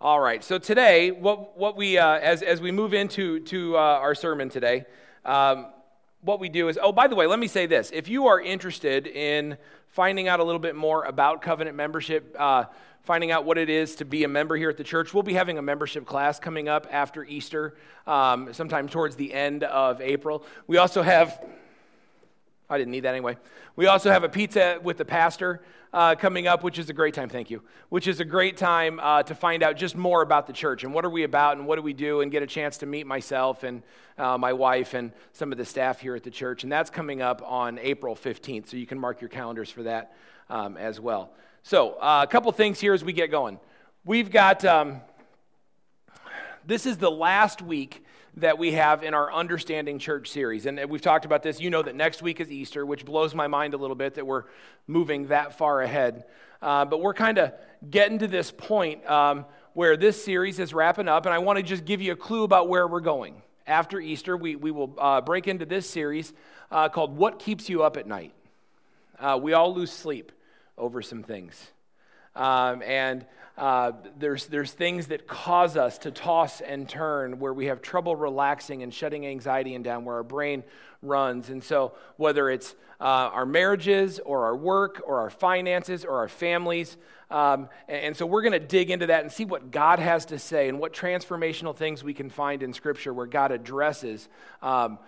All right. So today, what, what we uh, as as we move into to uh, our sermon today, um, what we do is oh by the way, let me say this: if you are interested in finding out a little bit more about covenant membership. Uh, finding out what it is to be a member here at the church. We'll be having a membership class coming up after Easter, um, sometime towards the end of April. We also have I didn't need that anyway. We also have a pizza with the pastor uh, coming up, which is a great time. Thank you. Which is a great time uh, to find out just more about the church and what are we about and what do we do and get a chance to meet myself and uh, my wife and some of the staff here at the church. And that's coming up on April 15th, so you can mark your calendars for that um, as well. So, uh, a couple things here as we get going. We've got, um, this is the last week that we have in our Understanding Church series. And we've talked about this. You know that next week is Easter, which blows my mind a little bit that we're moving that far ahead. Uh, but we're kind of getting to this point um, where this series is wrapping up, and I want to just give you a clue about where we're going. After Easter, we, we will uh, break into this series uh, called What Keeps You Up at Night. Uh, we all lose sleep over some things. Um, and uh, there's, there's things that cause us to toss and turn where we have trouble relaxing and shutting anxiety and down, where our brain runs. And so, whether it's uh, our marriages or our work or our finances or our families, um, and, and, so we're going to dig into that and see what God has to say and what transformational things we can find in Scripture where God addresses um,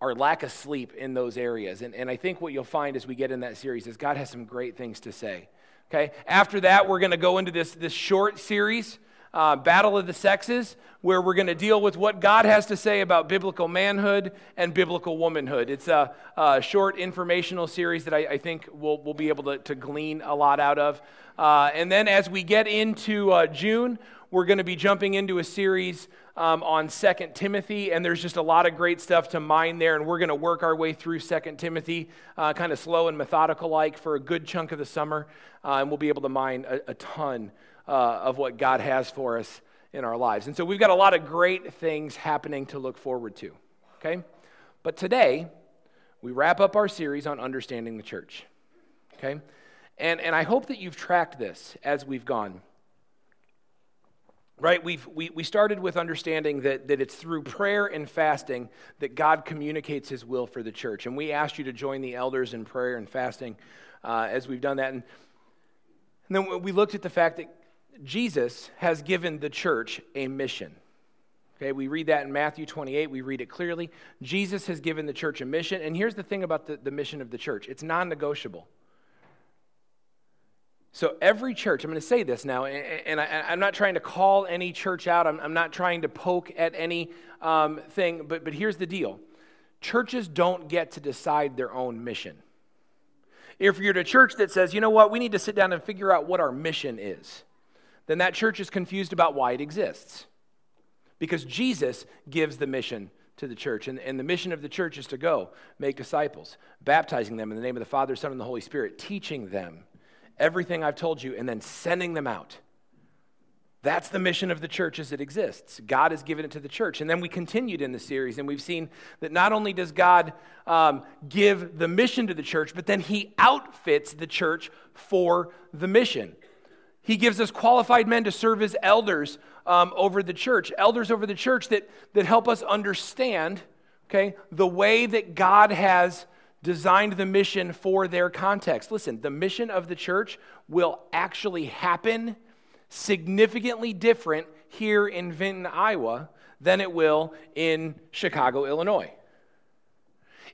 our lack of sleep in those areas. And, and I think what you'll find as we get in that series is God has some great things to say. Okay, after that, we're going to go into this, this short series, uh, Battle of the Sexes, where we're going to deal with what God has to say about biblical manhood and biblical womanhood. It's a, a short informational series that I, I, think we'll, we'll be able to, to glean a lot out of. Uh, and then as we get into uh, June, we're going to be jumping into a series um, on Second Timothy, and there's just a lot of great stuff to mine there, and we're going to work our way through Second Timothy, uh, kind of slow and methodical like, for a good chunk of the summer, uh, and we'll be able to mine a, a ton uh, of what God has for us in our lives. And so we've got a lot of great things happening to look forward to, okay? But today, we wrap up our series on understanding the church, okay? And, and I hope that you've tracked this as we've gone right? We've we, we started with understanding that, that it's through prayer and fasting that god communicates his will for the church. And we asked you to join the elders in prayer and fasting uh, as we've done that. And, and then we looked at the fact that jesus has given the church a mission. Okay we read that in matthew 28 we read it clearly. Jesus has given the church a mission. And here's the thing about the, the mission of the church. It's non-negotiable so, every church, I'm going to say this now, and I, am not trying to call any church out, I'm, not trying to poke at any um, thing, but, but here's the deal churches don't get to decide their own mission. If you're at a church that says, you know what, we need to sit down and figure out what our mission is, then that church is confused about why it exists. Because Jesus gives the mission to the church. And, and the mission of the church is to go, make disciples, baptizing them in the name of the Father, Son, and the Holy Spirit, teaching them everything I've told you and then sending them out. That's the mission of the church as it exists. God has given it to the church. And then we continued in the series, and we've seen that not only does God um, give the mission to the church, but then He outfits the church for the mission. He gives us qualified men to serve as elders um, over the church, elders over the church that, that help us understand, okay, the way that God has designed the mission for their context. Listen, the mission of the church will actually happen significantly different here in Vinton, Iowa than it will in Chicago, Illinois.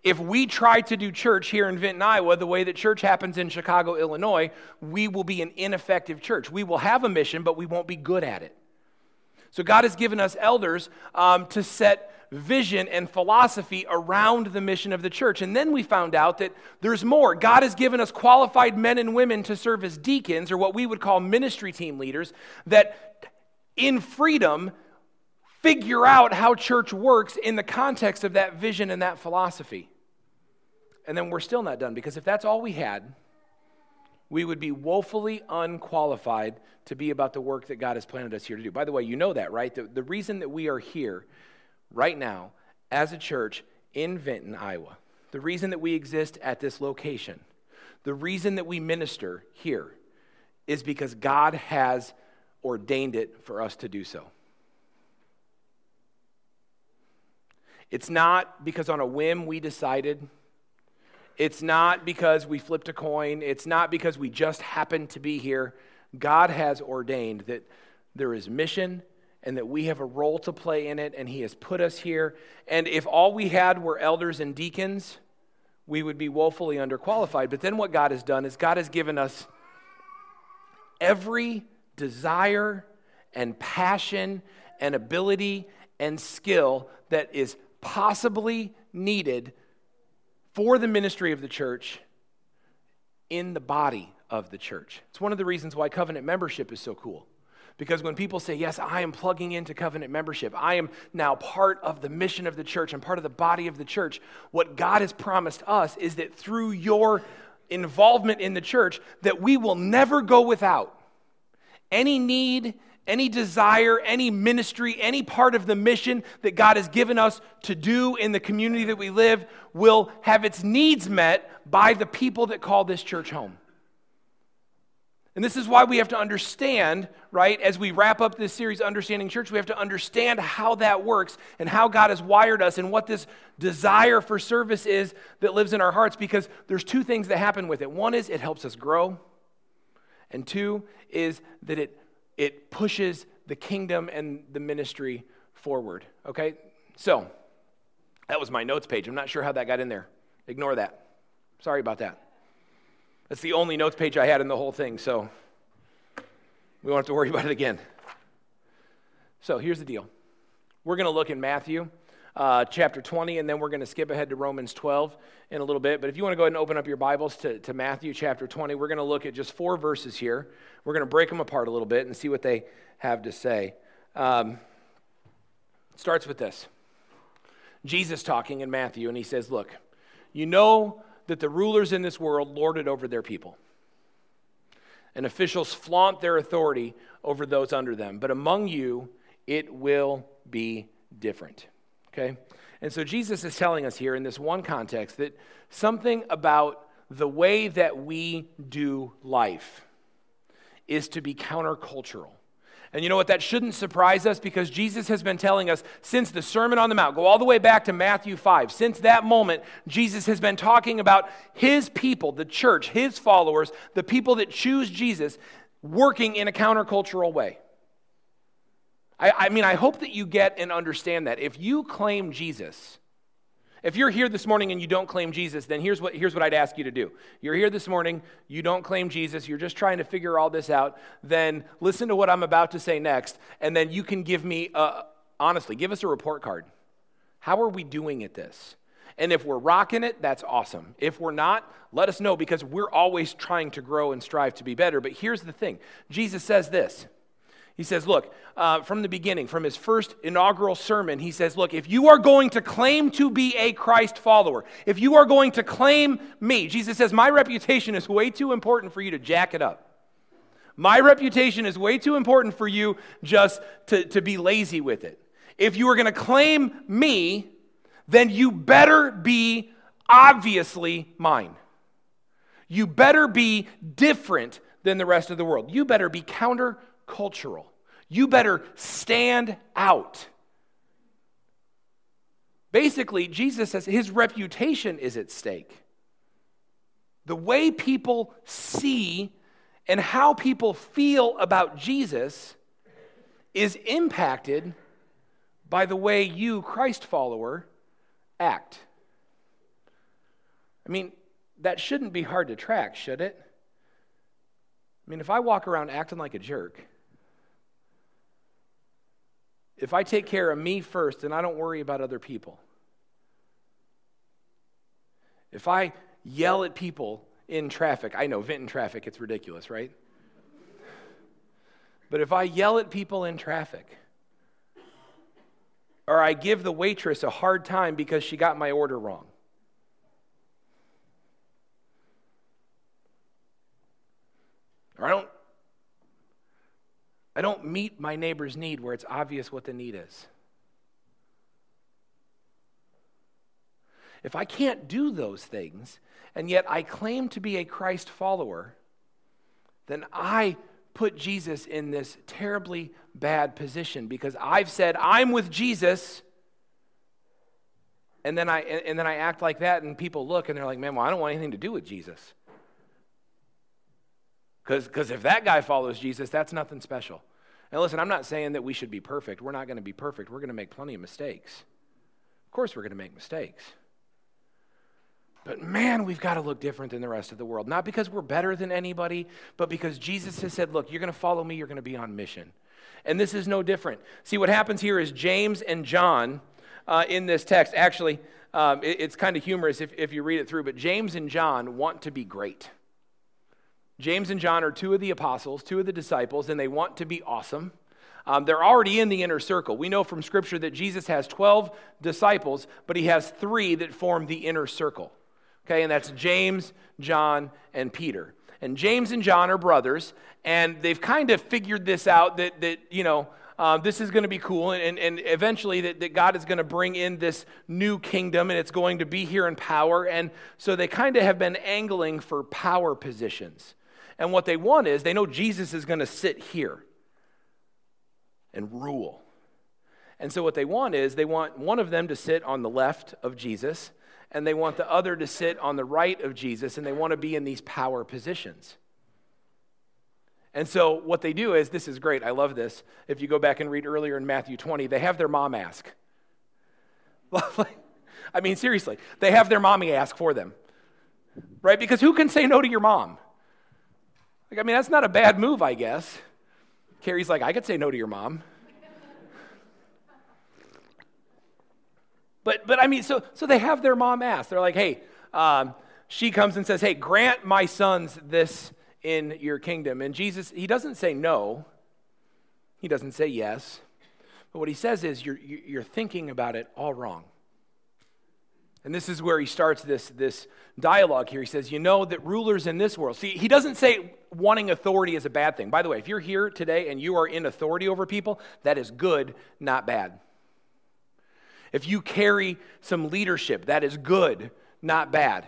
If we try to do church here in Vinton, Iowa, the way that church happens in Chicago, Illinois, we will be an ineffective church. We will have a mission, but we won't be good at it. So, God has given us elders um, to set vision and philosophy around the mission of the church. And then we found out that there's more. God has given us qualified men and women to serve as deacons, or what we would call ministry team leaders, that in freedom figure out how church works in the context of that vision and that philosophy. And then we're still not done because if that's all we had, we would be woefully unqualified to be about the work that God has planted us here to do. By the way, you know that, right? The, the reason that we are here right now as a church in Vinton, Iowa. The reason that we exist at this location, the reason that we minister here is because God has ordained it for us to do so. It's not because on a whim we decided. It's not because we flipped a coin. It's not because we just happened to be here. God has ordained that there is mission and that we have a role to play in it, and He has put us here. And if all we had were elders and deacons, we would be woefully underqualified. But then what God has done is God has given us every desire and passion and ability and skill that is possibly needed for the ministry of the church in the body of the church. It's one of the reasons why covenant membership is so cool. Because when people say, Yes, I am plugging into covenant membership, I am now part of the mission of the church and part of the body of the church, what God has promised us is that through your involvement in the church, that we will never go without any need any desire, any ministry, any part of the mission that God has given us to do in the community that we live will have its needs met by the people that call this church home. And this is why we have to understand, right, as we wrap up this series, Understanding Church, we have to understand how that works and how God has wired us and what this desire for service is that lives in our hearts because there's two things that happen with it. One is it helps us grow, and two is that it it pushes the kingdom and the ministry forward. Okay? So, that was my notes page. I'm not sure how that got in there. Ignore that. Sorry about that. That's the only notes page I had in the whole thing, so we won't have to worry about it again. So, here's the deal we're going to look in Matthew uh, chapter 20, and then we're going to skip ahead to Romans 12 in a little bit. But if you want to go ahead and open up your Bibles to, to Matthew chapter 20, we're going to look at just four verses here. We're going to break them apart a little bit and see what they have to say. Um, starts with this Jesus talking in Matthew, and he says, Look, you know that the rulers in this world lord it over their people, and officials flaunt their authority over those under them. But among you, it will be different. Okay? And so Jesus is telling us here in this one context that something about the way that we do life is to be countercultural. And you know what? That shouldn't surprise us because Jesus has been telling us since the Sermon on the Mount, go all the way back to Matthew 5. Since that moment, Jesus has been talking about his people, the church, his followers, the people that choose Jesus, working in a countercultural way. I, I mean, I hope that you get and understand that. If you claim Jesus, if you're here this morning and you don't claim Jesus, then here's what, here's what I'd ask you to do. You're here this morning, you don't claim Jesus, you're just trying to figure all this out, then listen to what I'm about to say next, and then you can give me, a, honestly, give us a report card. How are we doing at this? And if we're rocking it, that's awesome. If we're not, let us know because we're always trying to grow and strive to be better. But here's the thing Jesus says this he says, Look, uh, from the beginning, from his first inaugural sermon, he says, Look, if you are going to claim to be a Christ follower, if you are going to claim me, Jesus says, My reputation is way too important for you to jack it up. My reputation is way too important for you just to, to be lazy with it. If you are going to claim me, then you better be obviously mine. You better be different than the rest of the world. You better be counter cultural. You better stand out. Basically, Jesus says his reputation is at stake. The way people see and how people feel about Jesus is impacted by the way you, Christ follower, act. I mean, that shouldn't be hard to track, should it? I mean, if I walk around acting like a jerk, if I take care of me first and I don't worry about other people, if I yell at people in traffic, I know, Vinton traffic, it's ridiculous, right? But if I yell at people in traffic, or I give the waitress a hard time because she got my order wrong, or I don't I don't meet my neighbor's need where it's obvious what the need is. If I can't do those things, and yet I claim to be a Christ follower, then I put Jesus in this terribly bad position because I've said, I'm with Jesus. And then I and then I act like that, and people look and they're like, man, well, I don't want anything to do with Jesus. Because if that guy follows Jesus, that's nothing special. And listen, I'm not saying that we should be perfect. We're not going to be perfect. We're going to make plenty of mistakes. Of course, we're going to make mistakes. But man, we've got to look different than the rest of the world. Not because we're better than anybody, but because Jesus has said, look, you're going to follow me, you're going to be on mission. And this is no different. See, what happens here is James and John uh, in this text, actually, um, it, it's kind of humorous if, if you read it through, but James and John want to be great. James and John are two of the apostles, two of the disciples, and they want to be awesome. Um, they're already in the inner circle. We know from Scripture that Jesus has 12 disciples, but he has three that form the inner circle. Okay, and that's James, John, and Peter. And James and John are brothers, and they've kind of figured this out that, that you know, um, this is going to be cool, and, and, and eventually that, that God is going to bring in this new kingdom, and it's going to be here in power. And so they kind of have been angling for power positions. And what they want is they know Jesus is going to sit here and rule. And so what they want is they want one of them to sit on the left of Jesus, and they want the other to sit on the right of Jesus, and they want to be in these power positions. And so what they do is this is great. I love this. If you go back and read earlier in Matthew 20, they have their mom ask. Lovely. I mean, seriously, they have their mommy ask for them. Right? Because who can say no to your mom? Like, I mean, that's not a bad move, I guess. Carrie's like, I could say no to your mom. But, but I mean, so, so they have their mom ask. They're like, hey, um, she comes and says, hey, grant my sons this in your kingdom. And Jesus, he doesn't say no, he doesn't say yes. But what he says is, you're, you're thinking about it all wrong. And this is where he starts this, this dialogue here. He says, You know that rulers in this world, see, he doesn't say wanting authority is a bad thing. By the way, if you're here today and you are in authority over people, that is good, not bad. If you carry some leadership, that is good, not bad.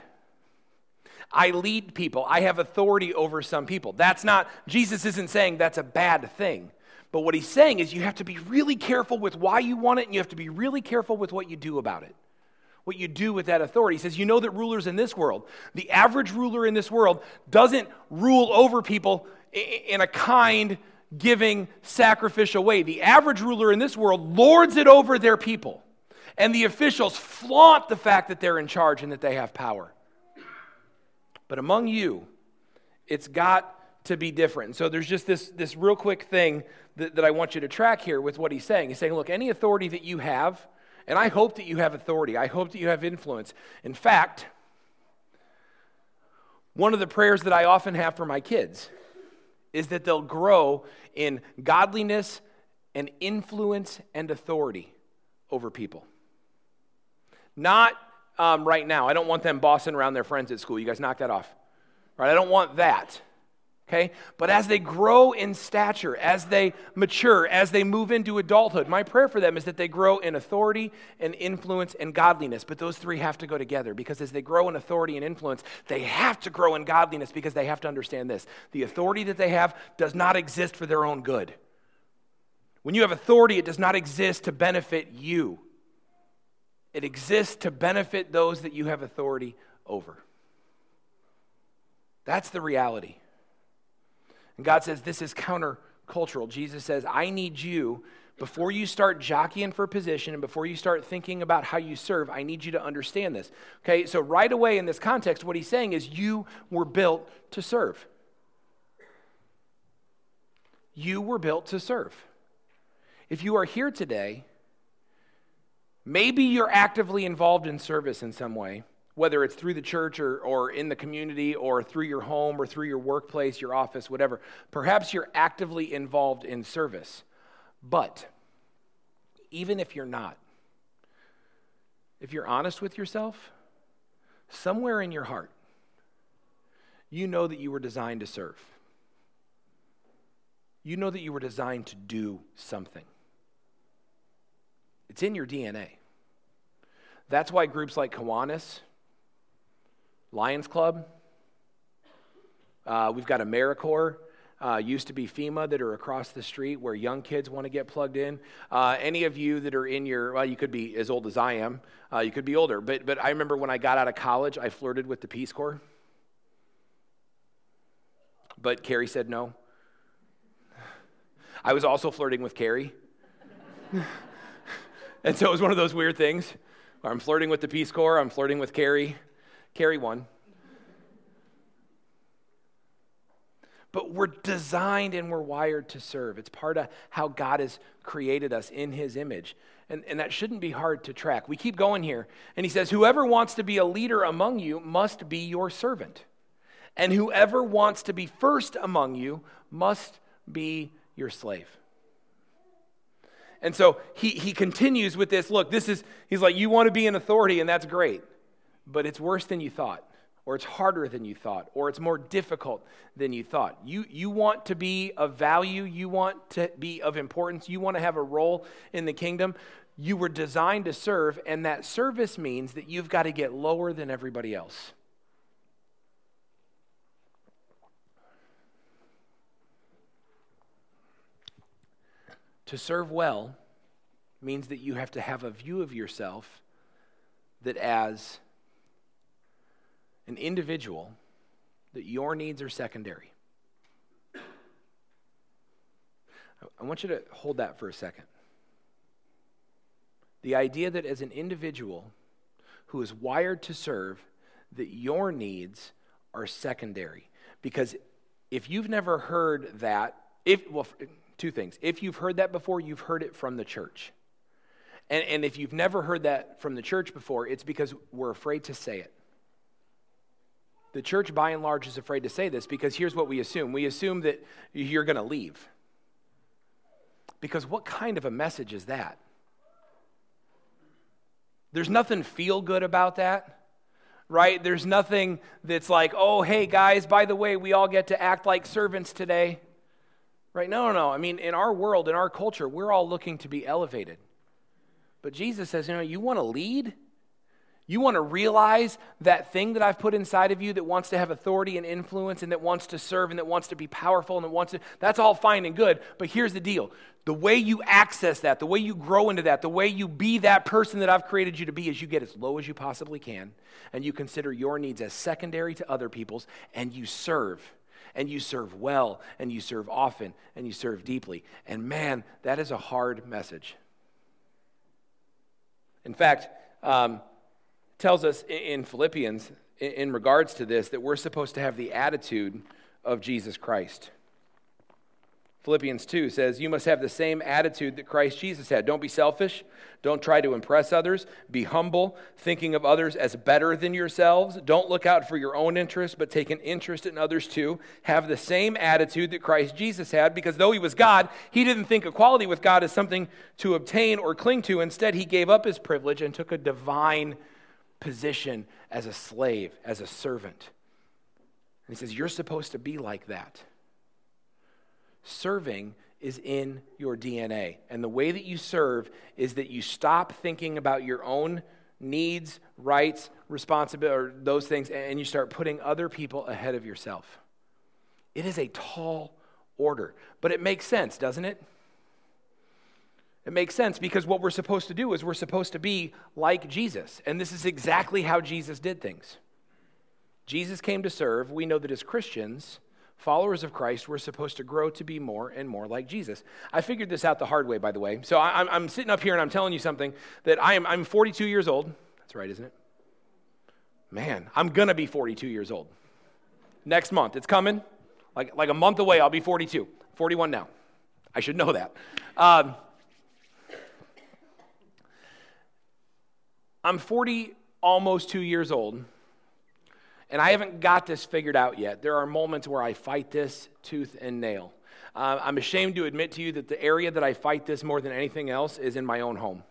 I lead people, I have authority over some people. That's not, Jesus isn't saying that's a bad thing. But what he's saying is you have to be really careful with why you want it, and you have to be really careful with what you do about it what you do with that authority. He says, You know that rulers in this world, the average ruler in this world, doesn't rule over people in a kind, giving, sacrificial way. The average ruler in this world lords it over their people. And the officials flaunt the fact that they're in charge and that they have power. But among you, it's got to be different. So there's just this, this real quick thing that, that I want you to track here with what he's saying. He's saying, look, any authority that you have, and I hope that you have authority. I hope that you have influence. In fact, one of the prayers that I often have for my kids is that they'll grow in godliness and influence and authority over people. Not um, right now. I don't want them bossing around their friends at school. You guys knock that off. Right? I don't want that okay? But as they grow in stature, as they mature, as they move into adulthood, my prayer for them is that they grow in authority and influence and godliness. But those three have to go together because as they grow in authority and influence, they have to grow in godliness because they have to understand this. The authority that they have does not exist for their own good. When you have authority, it does not exist to benefit you. It exists to benefit those that you have authority over. That's the reality. And God says this is countercultural. Jesus says, I need you, before you start jockeying for position and before you start thinking about how you serve, I need you to understand this. Okay, so right away in this context, what he's saying is you were built to serve. You were built to serve. If you are here today, maybe you're actively involved in service in some way whether it's through the church or, or in the community or through your home or through your workplace, your office, whatever. Perhaps you're actively involved in service. But even if you're not, if you're honest with yourself, somewhere in your heart, you know that you were designed to serve. You know that you were designed to do something. It's in your DNA. That's why groups like Kiwanis, Lions Club. Uh, we've got AmeriCorps. uh, used to be FEMA that are across the street where young kids want to get plugged in. Uh, any of you that are in your, well, you could be as old as I am, uh, you could be older, but, but I remember when I got out of college, I flirted with the Peace Corps. But Carrie said no. I was also flirting with Carrie. and so it was one of those weird things I'm flirting with the Peace Corps, I'm flirting with Carrie. Carrie won. But we're designed and we're wired to serve. It's part of how God has created us in His image. And, and that shouldn't be hard to track. We keep going here. And He says, Whoever wants to be a leader among you must be your servant. And whoever wants to be first among you must be your slave. And so he, he continues with this look, this is, he's like, you want to be an authority, and that's great, but it's worse than you thought or it's harder than you thought, or it's more difficult than you thought. You, you want to be of value, you want to be of importance, you want to have a role in the kingdom. You were designed to serve, and that service means that you've got to get lower than everybody else. To serve well means that you have to have a view of yourself that as an individual that your needs are secondary. I want you to hold that for a second. The idea that as an individual who is wired to serve, that your needs are secondary. Because if you've never heard that, if well, two things. If you've heard that before, you've heard it from the church. And, and if you've never heard that from the church before, it's because we're afraid to say it. The church, by and large, is afraid to say this because here's what we assume we assume that you're going to leave. Because what kind of a message is that? There's nothing feel good about that, right? There's nothing that's like, oh, hey, guys, by the way, we all get to act like servants today, right? No, no, no. I mean, in our world, in our culture, we're all looking to be elevated. But Jesus says, you know, you want to lead? You want to realize that thing that I've put inside of you that wants to have authority and influence and that wants to serve and that wants to be powerful and that wants to, that's all fine and good. But here's the deal the way you access that, the way you grow into that, the way you be that person that I've created you to be is you get as low as you possibly can and you consider your needs as secondary to other people's and you serve. And you serve well and you serve often and you serve deeply. And man, that is a hard message. In fact, um, tells us in Philippians, in regards to this, that we're supposed to have the attitude of Jesus Christ. Philippians 2 says, You must have the same attitude that Christ Jesus had. Don't be selfish. Don't try to impress others. Be humble, thinking of others as better than yourselves. Don't look out for your own interests, but take an interest in others too. Have the same attitude that Christ Jesus had, because though he was God, he didn't think equality with God as something to obtain or cling to. Instead, he gave up his privilege and took a divine position as a slave, as a servant. And he says, You're supposed to be like that. Serving is in your DNA. And the way that you serve is that you stop thinking about your own needs, rights, responsibility, or those things, and you start putting other people ahead of yourself. It is a tall order, but it makes sense, doesn't it? It makes sense because what we're supposed to do is we're supposed to be like Jesus. And this is exactly how Jesus did things. Jesus came to serve. We know that as Christians, followers of Christ, we're supposed to grow to be more and more like Jesus. I figured this out the hard way, by the way. So I'm, I'm sitting up here and I'm telling you something that I am, I'm 42 years old. That's right, isn't it? Man, I'm going to be 42 years old. Next month. It's coming. Like, like a month away, I'll be 42. 41 now. I should know that. Um, I'm 40, almost two years old, and I haven't got this figured out yet. There are moments where I fight this tooth and nail. Uh, I'm ashamed to admit to you that the area that I fight this more than anything else is in my own home.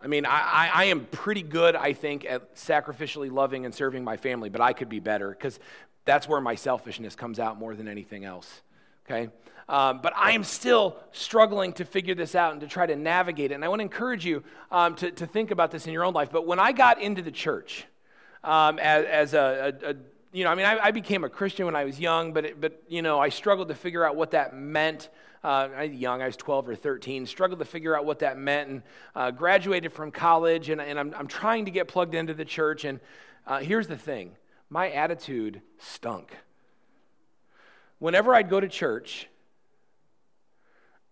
I mean, I, I, I am pretty good, I think, at sacrificially loving and serving my family, but I could be better because that's where my selfishness comes out more than anything else. Okay? Um, but I am still struggling to figure this out and to try to navigate it. And I want to encourage you um, to, to think about this in your own life. But when I got into the church um, as, as a, a, a you know, I mean, I, I, became a Christian when I was young, but, it, but, you know, I struggled to figure out what that meant. Uh, I was young, I was 12 or 13, struggled to figure out what that meant, and uh, graduated from college, and, and I'm, I'm trying to get plugged into the church. And uh, here's the thing my attitude stunk. Whenever I'd go to church,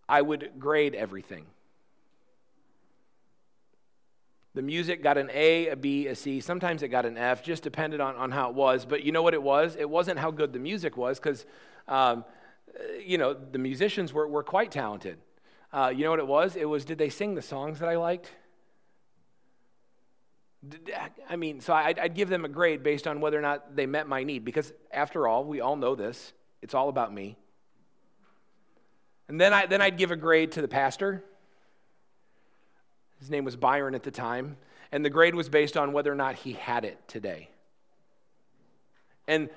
I would grade everything. The music got an A, a B, a C. Sometimes it got an F, just depended on, on how it was. But you know what it was? It wasn't how good the music was, because, um, you know, the musicians were, were quite talented. Uh, you know what it was? It was, did they sing the songs that I liked? I mean, so I'd, I'd give them a grade based on whether or not they met my need, because after all, we all know this. It's all about me. And then, I, then I'd give a grade to the pastor his name was Byron at the time. And the grade was based on whether or not he had it today. And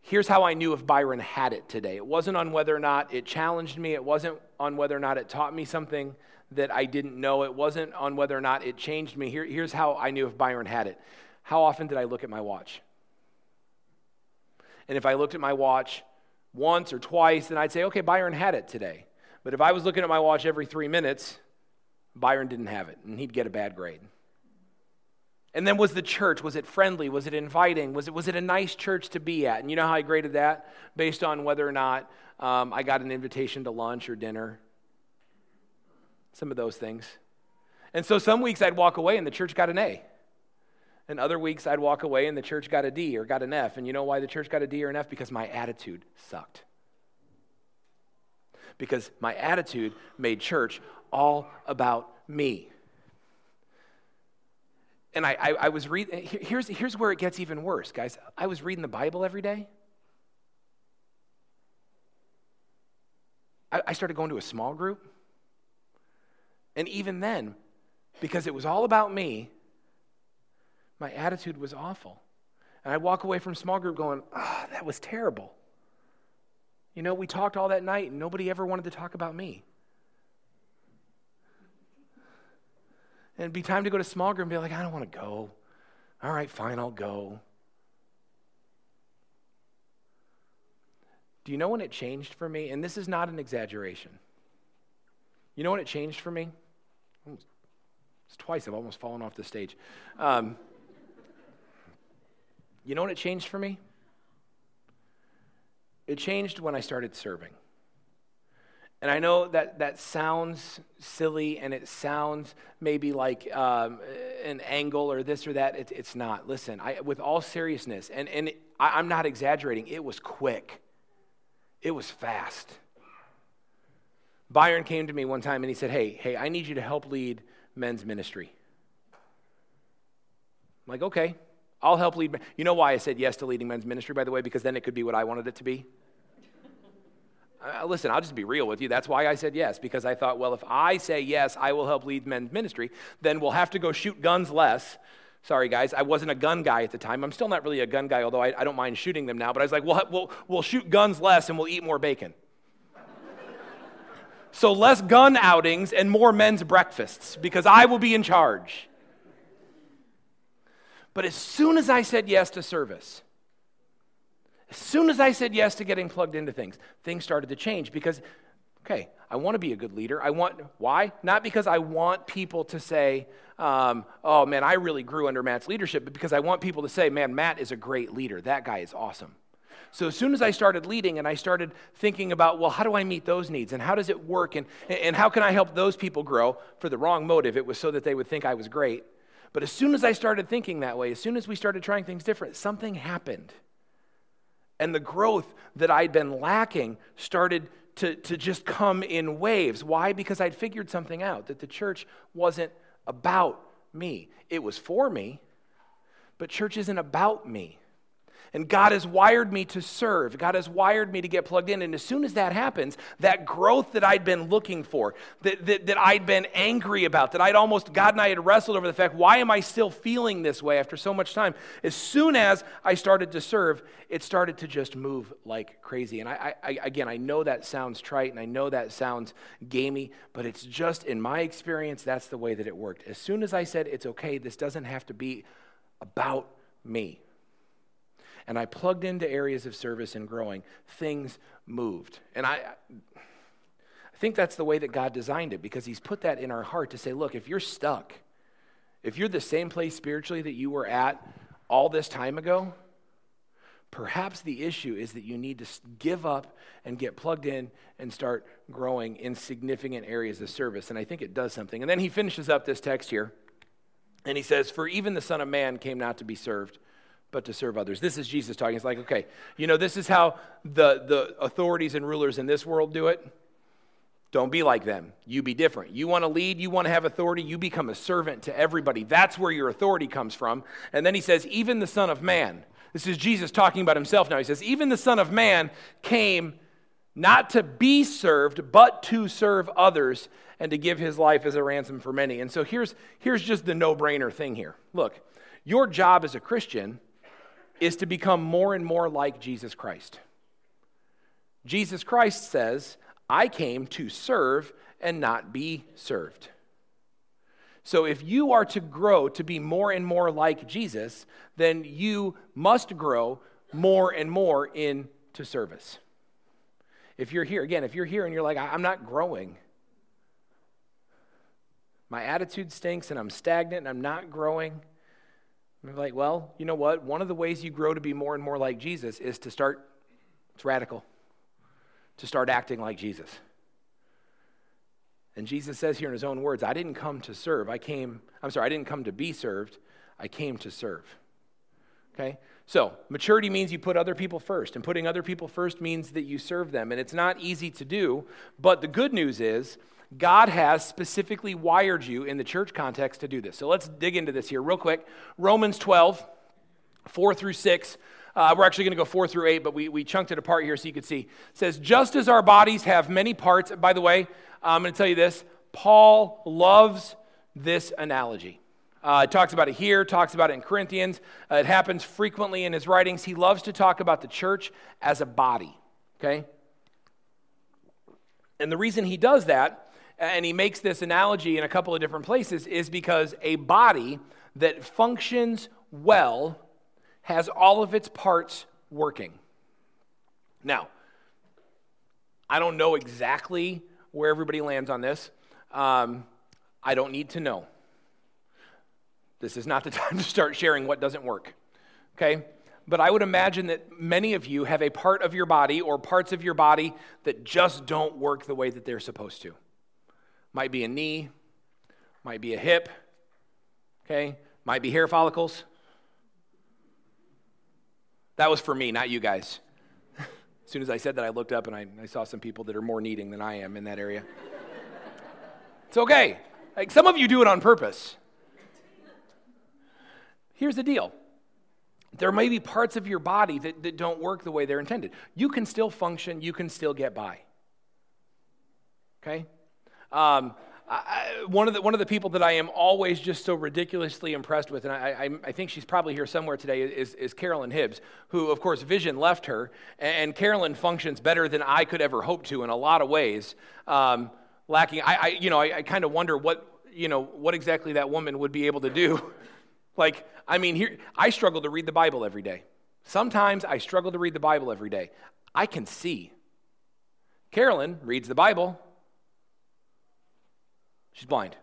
here's how I knew if Byron had it today it wasn't on whether or not it challenged me, it wasn't on whether or not it taught me something that I didn't know, it wasn't on whether or not it changed me. Here, here's how I knew if Byron had it. How often did I look at my watch? And if I looked at my watch once or twice, then I'd say, okay, Byron had it today. But if I was looking at my watch every three minutes, Byron didn't have it, and he'd get a bad grade. And then was the church, was it friendly? Was it inviting? Was it, was it a nice church to be at? And you know how I graded that? Based on whether or not um, I got an invitation to lunch or dinner. Some of those things. And so some weeks I'd walk away and the church got an A. And other weeks I'd walk away and the church got a D or got an F. And you know why the church got a D or an F? Because my attitude sucked. Because my attitude made church all about me. And I, I, I was reading, here's, here's where it gets even worse, guys. I was reading the Bible every day. I, I started going to a small group. And even then, because it was all about me, my attitude was awful. And I walk away from small group going, ah, oh, that was terrible. You know, we talked all that night and nobody ever wanted to talk about me. And it'd be time to go to small group and be like, I don't want to go. All right, fine, I'll go. Do you know when it changed for me? And this is not an exaggeration. You know when it changed for me? It's twice I've almost fallen off the stage. Um, you know when it changed for me? It changed when I started serving. And I know that that sounds silly and it sounds maybe like um, an angle or this or that. It, it's not. Listen, I, with all seriousness, and, and I, I'm not exaggerating, it was quick, it was fast. Byron came to me one time and he said, Hey, hey, I need you to help lead men's ministry. I'm like, okay, I'll help lead. Men. You know why I said yes to leading men's ministry, by the way? Because then it could be what I wanted it to be. Uh, listen, I'll just be real with you. That's why I said yes, because I thought, well, if I say yes, I will help lead men's ministry, then we'll have to go shoot guns less. Sorry, guys, I wasn't a gun guy at the time. I'm still not really a gun guy, although I, I don't mind shooting them now. But I was like, well, we'll, we'll shoot guns less and we'll eat more bacon. so less gun outings and more men's breakfasts, because I will be in charge. But as soon as I said yes to service, as soon as I said yes to getting plugged into things, things started to change because, okay, I want to be a good leader. I want, why? Not because I want people to say, um, oh man, I really grew under Matt's leadership, but because I want people to say, man, Matt is a great leader. That guy is awesome. So as soon as I started leading and I started thinking about, well, how do I meet those needs and how does it work and, and how can I help those people grow for the wrong motive? It was so that they would think I was great. But as soon as I started thinking that way, as soon as we started trying things different, something happened and the growth that I'd been lacking started to, to just come in waves. Why? Because I'd figured something out that the church wasn't about me, it was for me, but church isn't about me. And God has wired me to serve. God has wired me to get plugged in. And as soon as that happens, that growth that I'd been looking for, that, that, that I'd been angry about, that I'd almost, God and I had wrestled over the fact, why am I still feeling this way after so much time? As soon as I started to serve, it started to just move like crazy. And I, I again, I know that sounds trite and I know that sounds gamey, but it's just, in my experience, that's the way that it worked. As soon as I said, it's okay, this doesn't have to be about me. And I plugged into areas of service and growing, things moved. And I, I think that's the way that God designed it because He's put that in our heart to say, look, if you're stuck, if you're the same place spiritually that you were at all this time ago, Perhaps the issue is that you need to give up and get plugged in and start growing in significant areas of service. And I think it does something. And then he finishes up this text here. And he says, For even the Son of Man came not to be served, but to serve others. This is Jesus talking. It's like, okay, you know, this is how the, the authorities and rulers in this world do it. Don't be like them. You be different. You want to lead, you want to have authority, you become a servant to everybody. That's where your authority comes from. And then he says, Even the Son of Man this is Jesus talking about himself now. He says, Even the Son of Man came not to be served, but to serve others and to give his life as a ransom for many. And so here's, here's just the no brainer thing here. Look, your job as a Christian is to become more and more like Jesus Christ. Jesus Christ says, I came to serve and not be served. So if you are to grow to be more and more like Jesus, then you must grow more and more into service. If you're here, again, if you're here and you're like, I'm not growing, my attitude stinks and I'm stagnant and I'm not growing, I'm like, well, you know what? One of the ways you grow to be more and more like Jesus is to start, it's radical, to start acting like Jesus. And Jesus says here in his own words, I didn't come to serve. I came, I'm sorry, I didn't come to be served. I came to serve. Okay? So, maturity means you put other people first, and putting other people first means that you serve them. And it's not easy to do, but the good news is God has specifically wired you in the church context to do this. So, let's dig into this here real quick. Romans 12, 4 through 6. Uh, we're actually going to go 4 through 8, but we, we chunked it apart here so you could see. It says, Just as our bodies have many parts, by the way, I'm going to tell you this Paul loves this analogy. Uh, talks about it here, talks about it in Corinthians. Uh, it happens frequently in his writings. He loves to talk about the church as a body, okay? And the reason he does that, and he makes this analogy in a couple of different places, is because a body that functions well has all of its parts working. Now, I don't know exactly where everybody lands on this. Um, I don't need to know. This is not the time to start sharing what doesn't work. Okay? But I would imagine that many of you have a part of your body or parts of your body that just don't work the way that they're supposed to. Might be a knee, might be a hip, okay? Might be hair follicles. That was for me, not you guys. As soon as I said that, I looked up and I, I saw some people that are more needing than I am in that area. it's okay. Like some of you do it on purpose. Here's the deal there may be parts of your body that, that don't work the way they're intended. You can still function, you can still get by. Okay? Um, I, one, of the, one of the people that I am always just so ridiculously impressed with, and I, I, I think she's probably here somewhere today, is, is Carolyn Hibbs, who, of course, vision left her. And Carolyn functions better than I could ever hope to in a lot of ways. Um, lacking, I, you know, I kind of wonder what, you know, what exactly that woman would be able to do. like, I mean, here, I struggle to read the Bible every day. Sometimes I struggle to read the Bible every day. I can see. Carolyn reads the Bible She's blind.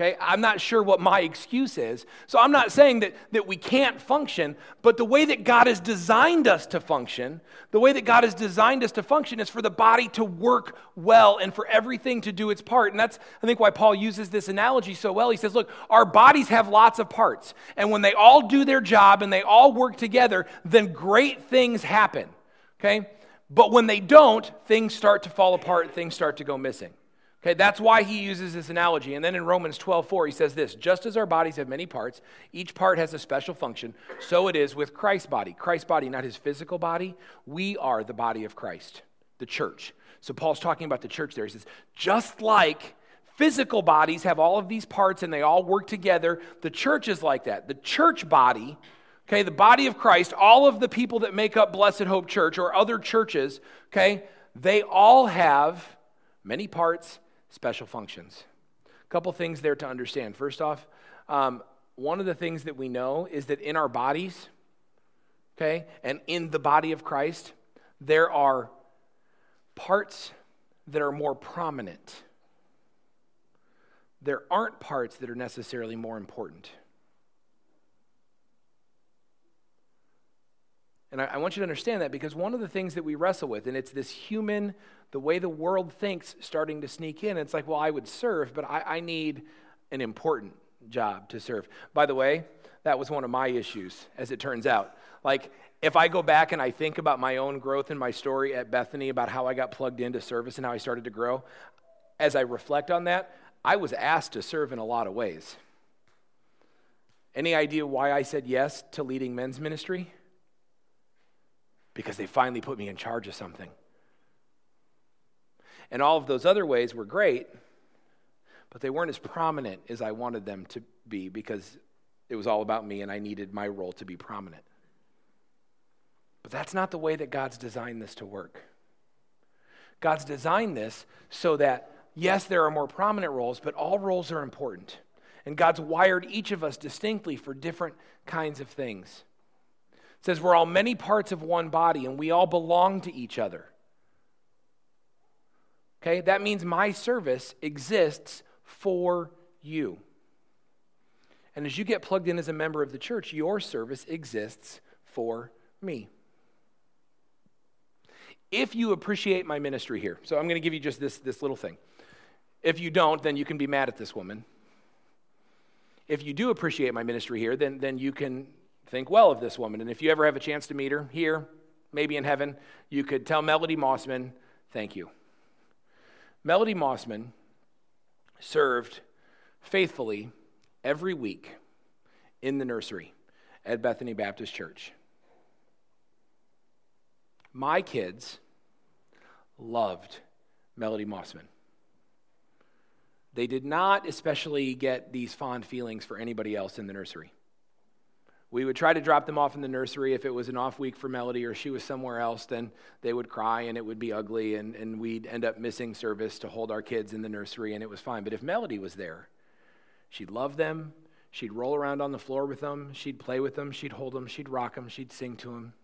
Okay, I'm not sure what my excuse is. So I'm not saying that, that we can't function, but the way that God has designed us to function, the way that God has designed us to function is for the body to work well and for everything to do its part. And that's, I think, why Paul uses this analogy so well. He says, Look, our bodies have lots of parts. And when they all do their job and they all work together, then great things happen. Okay? But when they don't, things start to fall apart, things start to go missing. Okay, that's why he uses this analogy. And then in Romans 12, 4, he says this just as our bodies have many parts, each part has a special function, so it is with Christ's body. Christ's body, not his physical body. We are the body of Christ, the church. So Paul's talking about the church there. He says, just like physical bodies have all of these parts and they all work together, the church is like that. The church body, okay, the body of Christ, all of the people that make up Blessed Hope Church or other churches, okay, they all have many parts special functions. A couple things there to understand. First off, um, one of the things that we know is that in our bodies, okay, and in the body of Christ, there are parts that are more prominent. There aren't parts that are necessarily more important. And I, I, want you to understand that because one of the things that we wrestle with, and it's this human, the way the world thinks starting to sneak in, it's like, well, I would serve, but I, I need an important job to serve. By the way, that was one of my issues, as it turns out. Like, if I go back and I think about my own growth and my story at Bethany, about how I got plugged into service and how I started to grow, as I reflect on that, I was asked to serve in a lot of ways. Any idea why I said yes to leading men's ministry? Because they finally put me in charge of something. And all of those other ways were great, but they weren't as prominent as I wanted them to be because it was all about me and I needed my role to be prominent. But that's not the way that God's designed this to work. God's designed this so that, yes, there are more prominent roles, but all roles are important. And God's wired each of us distinctly for different kinds of things. It says we're all many parts of one body and we all belong to each other. Okay, that means my service exists for you. And as you get plugged in as a member of the church, your service exists for me. If you appreciate my ministry here, so I'm going to give you just this, this little thing. If you don't, then you can be mad at this woman. If you do appreciate my ministry here, then, then you can think well of this woman. And if you ever have a chance to meet her here, maybe in heaven, you could tell Melody Mossman, thank you. Melody Mossman served faithfully every week in the nursery at Bethany Baptist Church. My kids loved Melody Mossman. They did not especially get these fond feelings for anybody else in the nursery. We would try to drop them off in the nursery. If it was an off week for Melody or she was somewhere else, then they would cry and it would be ugly, and, and we'd end up missing service to hold our kids in the nursery, and it was fine. But if Melody was there, she'd love them. She'd roll around on the floor with them. She'd play with them. She'd hold them. She'd rock them. She'd sing to them.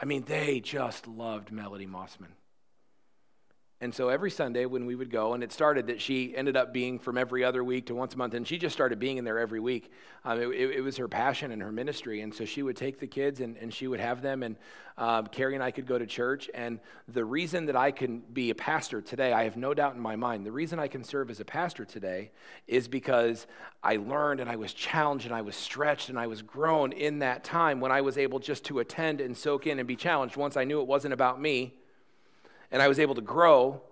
I mean, they just loved Melody Mossman. And so every Sunday when we would go, and it started that she ended up being from every other week to once a month, and she just started being in there every week. Um, it, it, was her passion and her ministry. And so she would take the kids and, and she would have them, and um, Carrie and I could go to church. And the reason that I can be a pastor today, I have no doubt in my mind, the reason I can serve as a pastor today is because I learned and I was challenged and I was stretched and I was grown in that time when I was able just to attend and soak in and be challenged once I knew it wasn't about me and I was able to grow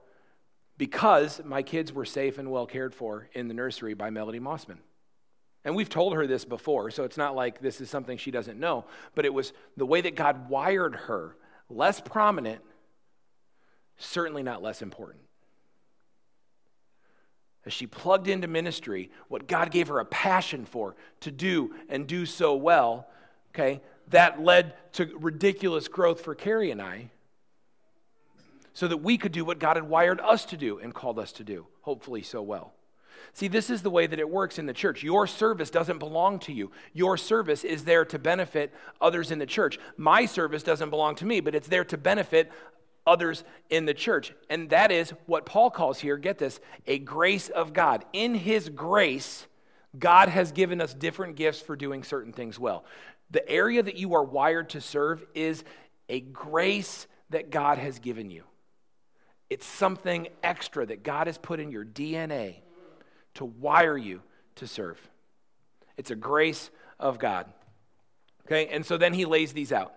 because my kids were safe and well cared for in the nursery by Melody Mossman. And we've told her this before, so it's not like this is something she doesn't know, but it was the way that God wired her, less prominent, certainly not less important. As she plugged into ministry, what God gave her a passion for to do and do so well, okay, that led to ridiculous growth for Carrie and I so that we could do what God had wired us to do and called us to do, hopefully so well. See, this is the way that it works in the church. Your service doesn't belong to you. Your service is there to benefit others in the church. My service doesn't belong to me, but it's there to benefit others in the church. And that is what Paul calls here, get this, a grace of God. In his grace, God has given us different gifts for doing certain things well. The area that you are wired to serve is a grace that God has given you. It's something extra that God has put in your DNA to wire you to serve. It's a grace of God. Okay, and so then he lays these out.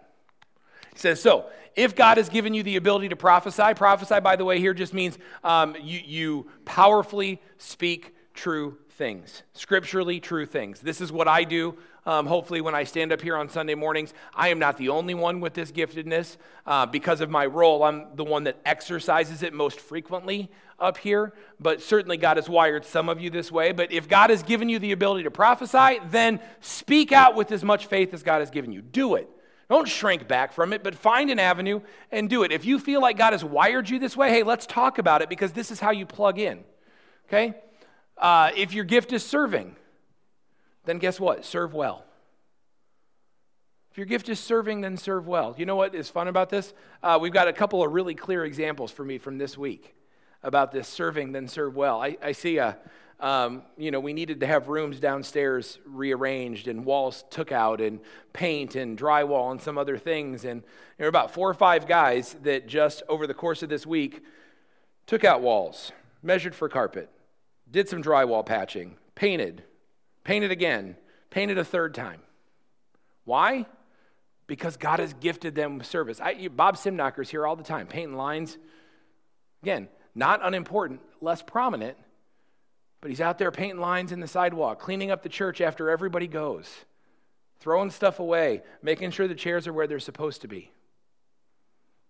He says, So, if God has given you the ability to prophesy, prophesy, by the way, here just means um, you, you powerfully speak true things, scripturally true things. This is what I do. Um, hopefully, when I stand up here on Sunday mornings, I am not the only one with this giftedness. Uh, because of my role, I'm the one that exercises it most frequently up here. But certainly, God has wired some of you this way. But if God has given you the ability to prophesy, then speak out with as much faith as God has given you. Do it. Don't shrink back from it, but find an avenue and do it. If you feel like God has wired you this way, hey, let's talk about it because this is how you plug in. Okay? Uh, if your gift is serving, then guess what? Serve well. If your gift is serving, then serve well. You know what is fun about this? Uh, we've got a couple of really clear examples for me from this week about this serving, then serve well. I, I see a, um, you know, we needed to have rooms downstairs rearranged and walls took out and paint and drywall and some other things. And there were about four or five guys that just over the course of this week took out walls, measured for carpet, did some drywall patching, painted, painted again, painted a third time. Why? because God has gifted them with service. I, Bob Simnocker's here all the time, painting lines. Again, not unimportant, less prominent, but he's out there painting lines in the sidewalk, cleaning up the church after everybody goes, throwing stuff away, making sure the chairs are where they're supposed to be.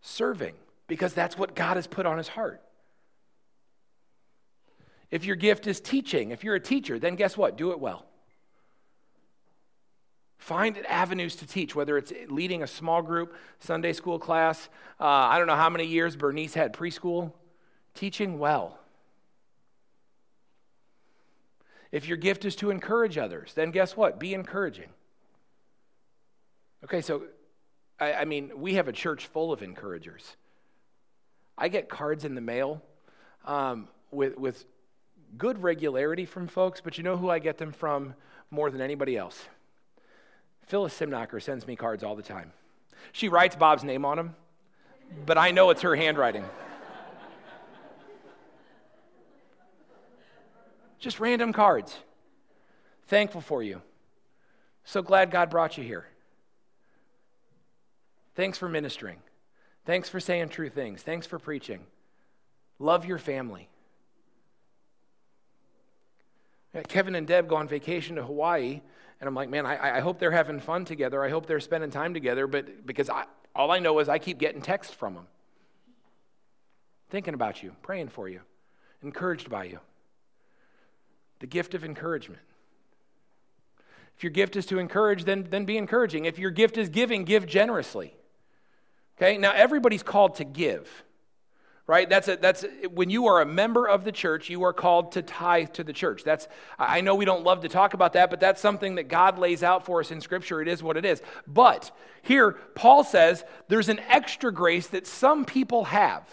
Serving, because that's what God has put on his heart. If your gift is teaching, if you're a teacher, then guess what? Do it well. Find avenues to teach, whether it's leading a small group, Sunday school class. Uh, I don't know how many years Bernice had preschool. Teaching well. If your gift is to encourage others, then guess what? Be encouraging. Okay, so I, I mean, we have a church full of encouragers. I get cards in the mail um, with, with good regularity from folks, but you know who I get them from more than anybody else? Phyllis Simnacher sends me cards all the time. She writes Bob's name on them, but I know it's her handwriting. Just random cards. Thankful for you. So glad God brought you here. Thanks for ministering. Thanks for saying true things. Thanks for preaching. Love your family. Kevin and Deb go on vacation to Hawaii and I'm like, man, I, I hope they're having fun together. I hope they're spending time together. But because I, all I know is I keep getting texts from them, thinking about you, praying for you, encouraged by you. The gift of encouragement. If your gift is to encourage, then, then be encouraging. If your gift is giving, give generously. Okay, now everybody's called to give right? That's a, that's when you are a member of the church you are called to tithe to the church. That's i know we don't love to talk about that but that's something that god lays out for us in scripture. It is what it is. But here paul says there's an extra grace that some people have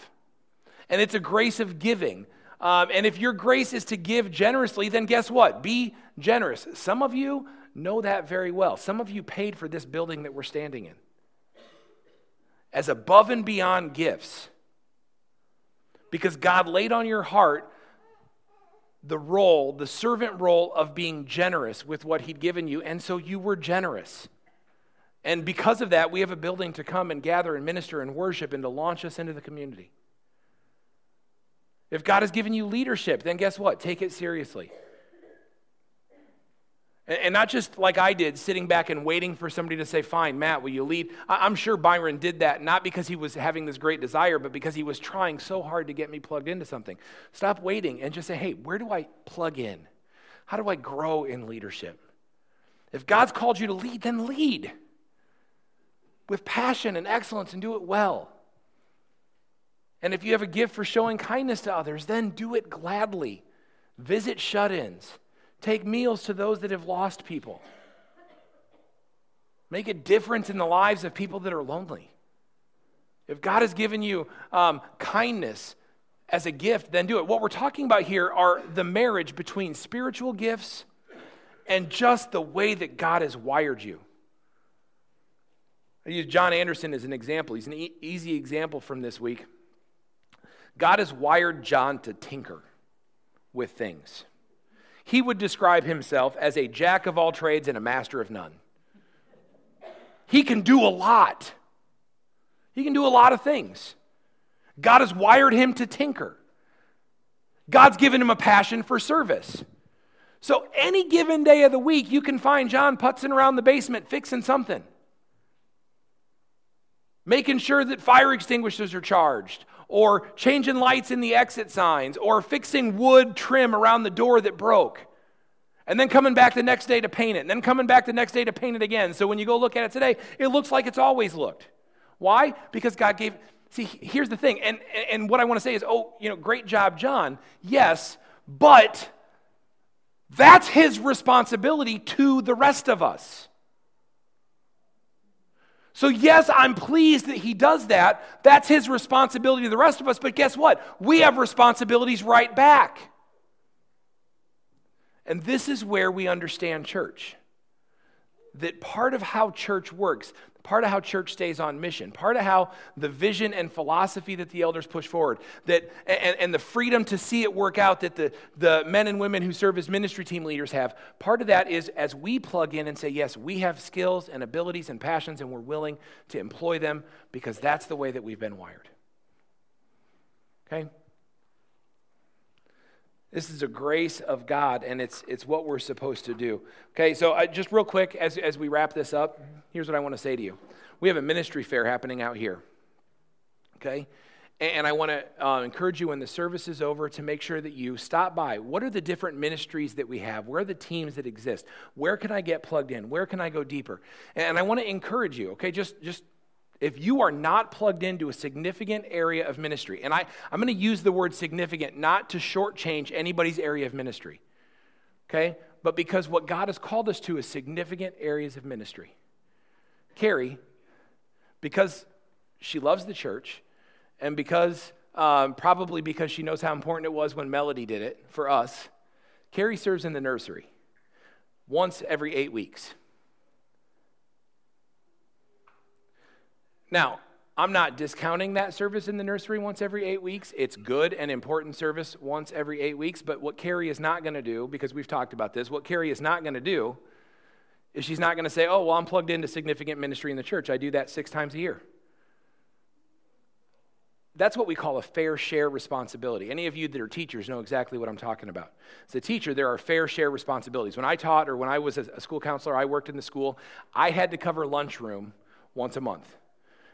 and it's a grace of giving. Um, and if your grace is to give generously then guess what? Be generous. Some of you know that very well. Some of you paid for this building that we're standing in. As above and beyond gifts because God laid on your heart the role, the servant role of being generous with what He'd given you, and so you were generous. And because of that, we have a building to come and gather and minister and worship and to launch us into the community. If God has given you leadership, then guess what? Take it seriously. And not just like I did, sitting back and waiting for somebody to say, Fine, Matt, will you lead? I'm sure Byron did that not because he was having this great desire, but because he was trying so hard to get me plugged into something. Stop waiting and just say, Hey, where do I plug in? How do I grow in leadership? If God's called you to lead, then lead with passion and excellence and do it well. And if you have a gift for showing kindness to others, then do it gladly. Visit shut ins Take meals to those that have lost people. Make a difference in the lives of people that are lonely. If God has given you um, kindness as a gift, then do it. What we're talking about here are the marriage between spiritual gifts and just the way that God has wired you. I use John Anderson as an example. He's an e- easy example from this week. God has wired John to tinker with things he would describe himself as a jack of all trades and a master of none. He can do a lot. He can do a lot of things. God has wired him to tinker. God's given him a passion for service. So, any given day of the week, you can find John putzing around the basement fixing something, making sure that fire extinguishers are charged, or changing lights in the exit signs, or fixing wood trim around the door that broke. And then coming back the next day to paint it, and then coming back the next day to paint it again. So when you go look at it today, it looks like it's always looked. Why? Because God gave. See, here's the thing, and, and what I want to say is, oh, you know, great job, John. Yes, but that's his responsibility to the rest of us. So, yes, I'm pleased that he does that. That's his responsibility to the rest of us. But guess what? We have responsibilities right back. And this is where we understand church. That part of how church works, part of how church stays on mission, part of how the vision and philosophy that the elders push forward, that, and, and the freedom to see it work out that the, the men and women who serve as ministry team leaders have, part of that is as we plug in and say, yes, we have skills and abilities and passions, and we're willing to employ them because that's the way that we've been wired. Okay? This is a grace of God, and it's, it's what we're supposed to do. Okay, so uh, just real quick as, as we wrap this up, here's what I want to say to you. We have a ministry fair happening out here. Okay? And I want to uh, encourage you when the service is over to make sure that you stop by. What are the different ministries that we have? Where are the teams that exist? Where can I get plugged in? Where can I go deeper? And I want to encourage you, okay? Just, just if you are not plugged into a significant area of ministry, and I, I'm going to use the word significant not to shortchange anybody's area of ministry, okay? But because what God has called us to is significant areas of ministry. Carrie, because she loves the church, and because um, probably because she knows how important it was when Melody did it for us, Carrie serves in the nursery once every eight weeks. Now, I'm not discounting that service in the nursery once every eight weeks. It's good and important service once every eight weeks. But what Carrie is not going to do, because we've talked about this, what Carrie is not going to do is she's not going to say, oh, well, I'm plugged into significant ministry in the church. I do that six times a year. That's what we call a fair share responsibility. Any of you that are teachers know exactly what I'm talking about. As a teacher, there are fair share responsibilities. When I taught or when I was a school counselor, I worked in the school, I had to cover lunchroom once a month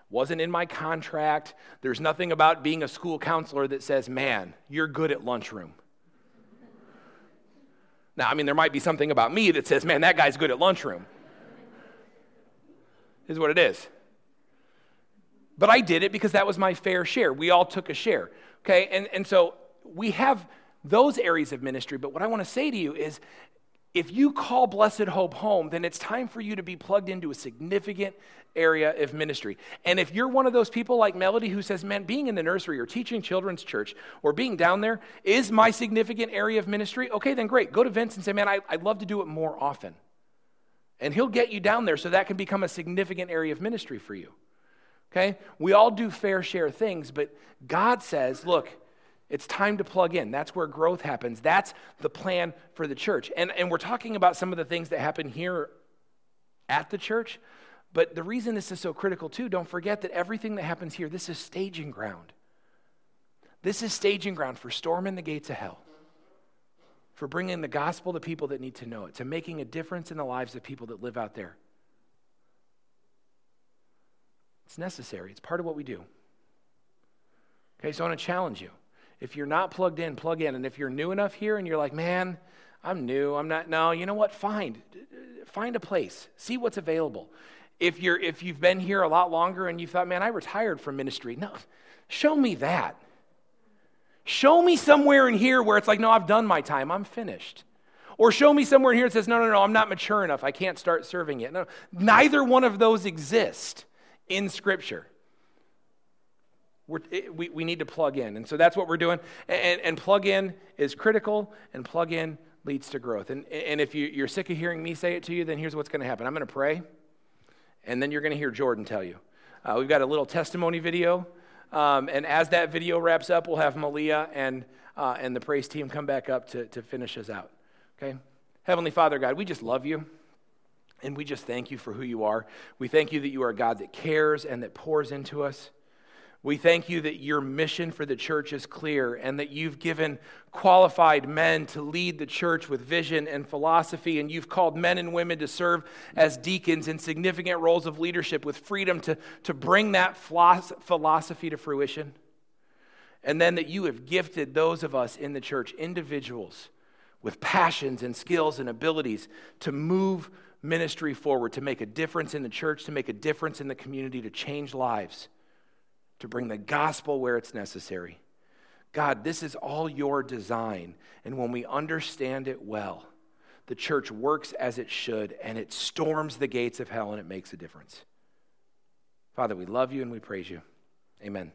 wasn't in my contract. There's nothing about being a school counselor that says, man, you're good at lunchroom. Now, I mean, there might be something about me that says, man, that guy's good at lunchroom. Is what it is. But I did it because that was my fair share. We all took a share. Okay? And, and so we have those areas of ministry. But what I want to say to you is if you call Blessed Hope home, then it's time for you to be plugged into a significant area of ministry. And if you're one of those people like Melody who says, man, being in the nursery or teaching children's church or being down there is my significant area of ministry, okay, then great. Go to Vince and say, man, I, would love to do it more often. And he'll get you down there so that can become a significant area of ministry for you. Okay? We all do fair share things, but God says, look, it's time to plug in. That's where growth happens. That's the plan for the church. And, and we're talking about some of the things that happen here at the church. But the reason this is so critical, too, don't forget that everything that happens here, this is staging ground. This is staging ground for storming the gates of hell, for bringing the gospel to people that need to know it, to making a difference in the lives of people that live out there. It's necessary, it's part of what we do. Okay, so I want to challenge you. If you're not plugged in, plug in. And if you're new enough here and you're like, man, I'm new, I'm not, no, you know what? Find. Find a place. See what's available. If, you're, if you've been here a lot longer and you thought, man, I retired from ministry, no, show me that. Show me somewhere in here where it's like, no, I've done my time, I'm finished. Or show me somewhere in here that says, no, no, no, I'm not mature enough, I can't start serving yet. No, neither one of those exist in Scripture. We we, need to plug in. And so that's what we're doing. And, and plug in is critical, and plug in leads to growth. And, and if you, you're sick of hearing me say it to you, then here's what's going to happen I'm going to pray, and then you're going to hear Jordan tell you. Uh, we've got a little testimony video. Um, and as that video wraps up, we'll have Malia and, uh, and the praise team come back up to, to finish us out. Okay? Heavenly Father, God, we just love you. And we just thank you for who you are. We thank you that you are a God that cares and that pours into us. We thank you that your mission for the church is clear and that you've given qualified men to lead the church with vision and philosophy, and you've called men and women to serve as deacons in significant roles of leadership with freedom to, to bring that philosophy to fruition. And then that you have gifted those of us in the church, individuals with passions and skills and abilities to move ministry forward, to make a difference in the church, to make a difference in the community, to change lives, to bring the gospel where it's necessary. God, this is all your design. And when we understand it well, the church works as it should and it storms the gates of hell and it makes a difference. Father, we love you and we praise you. Amen.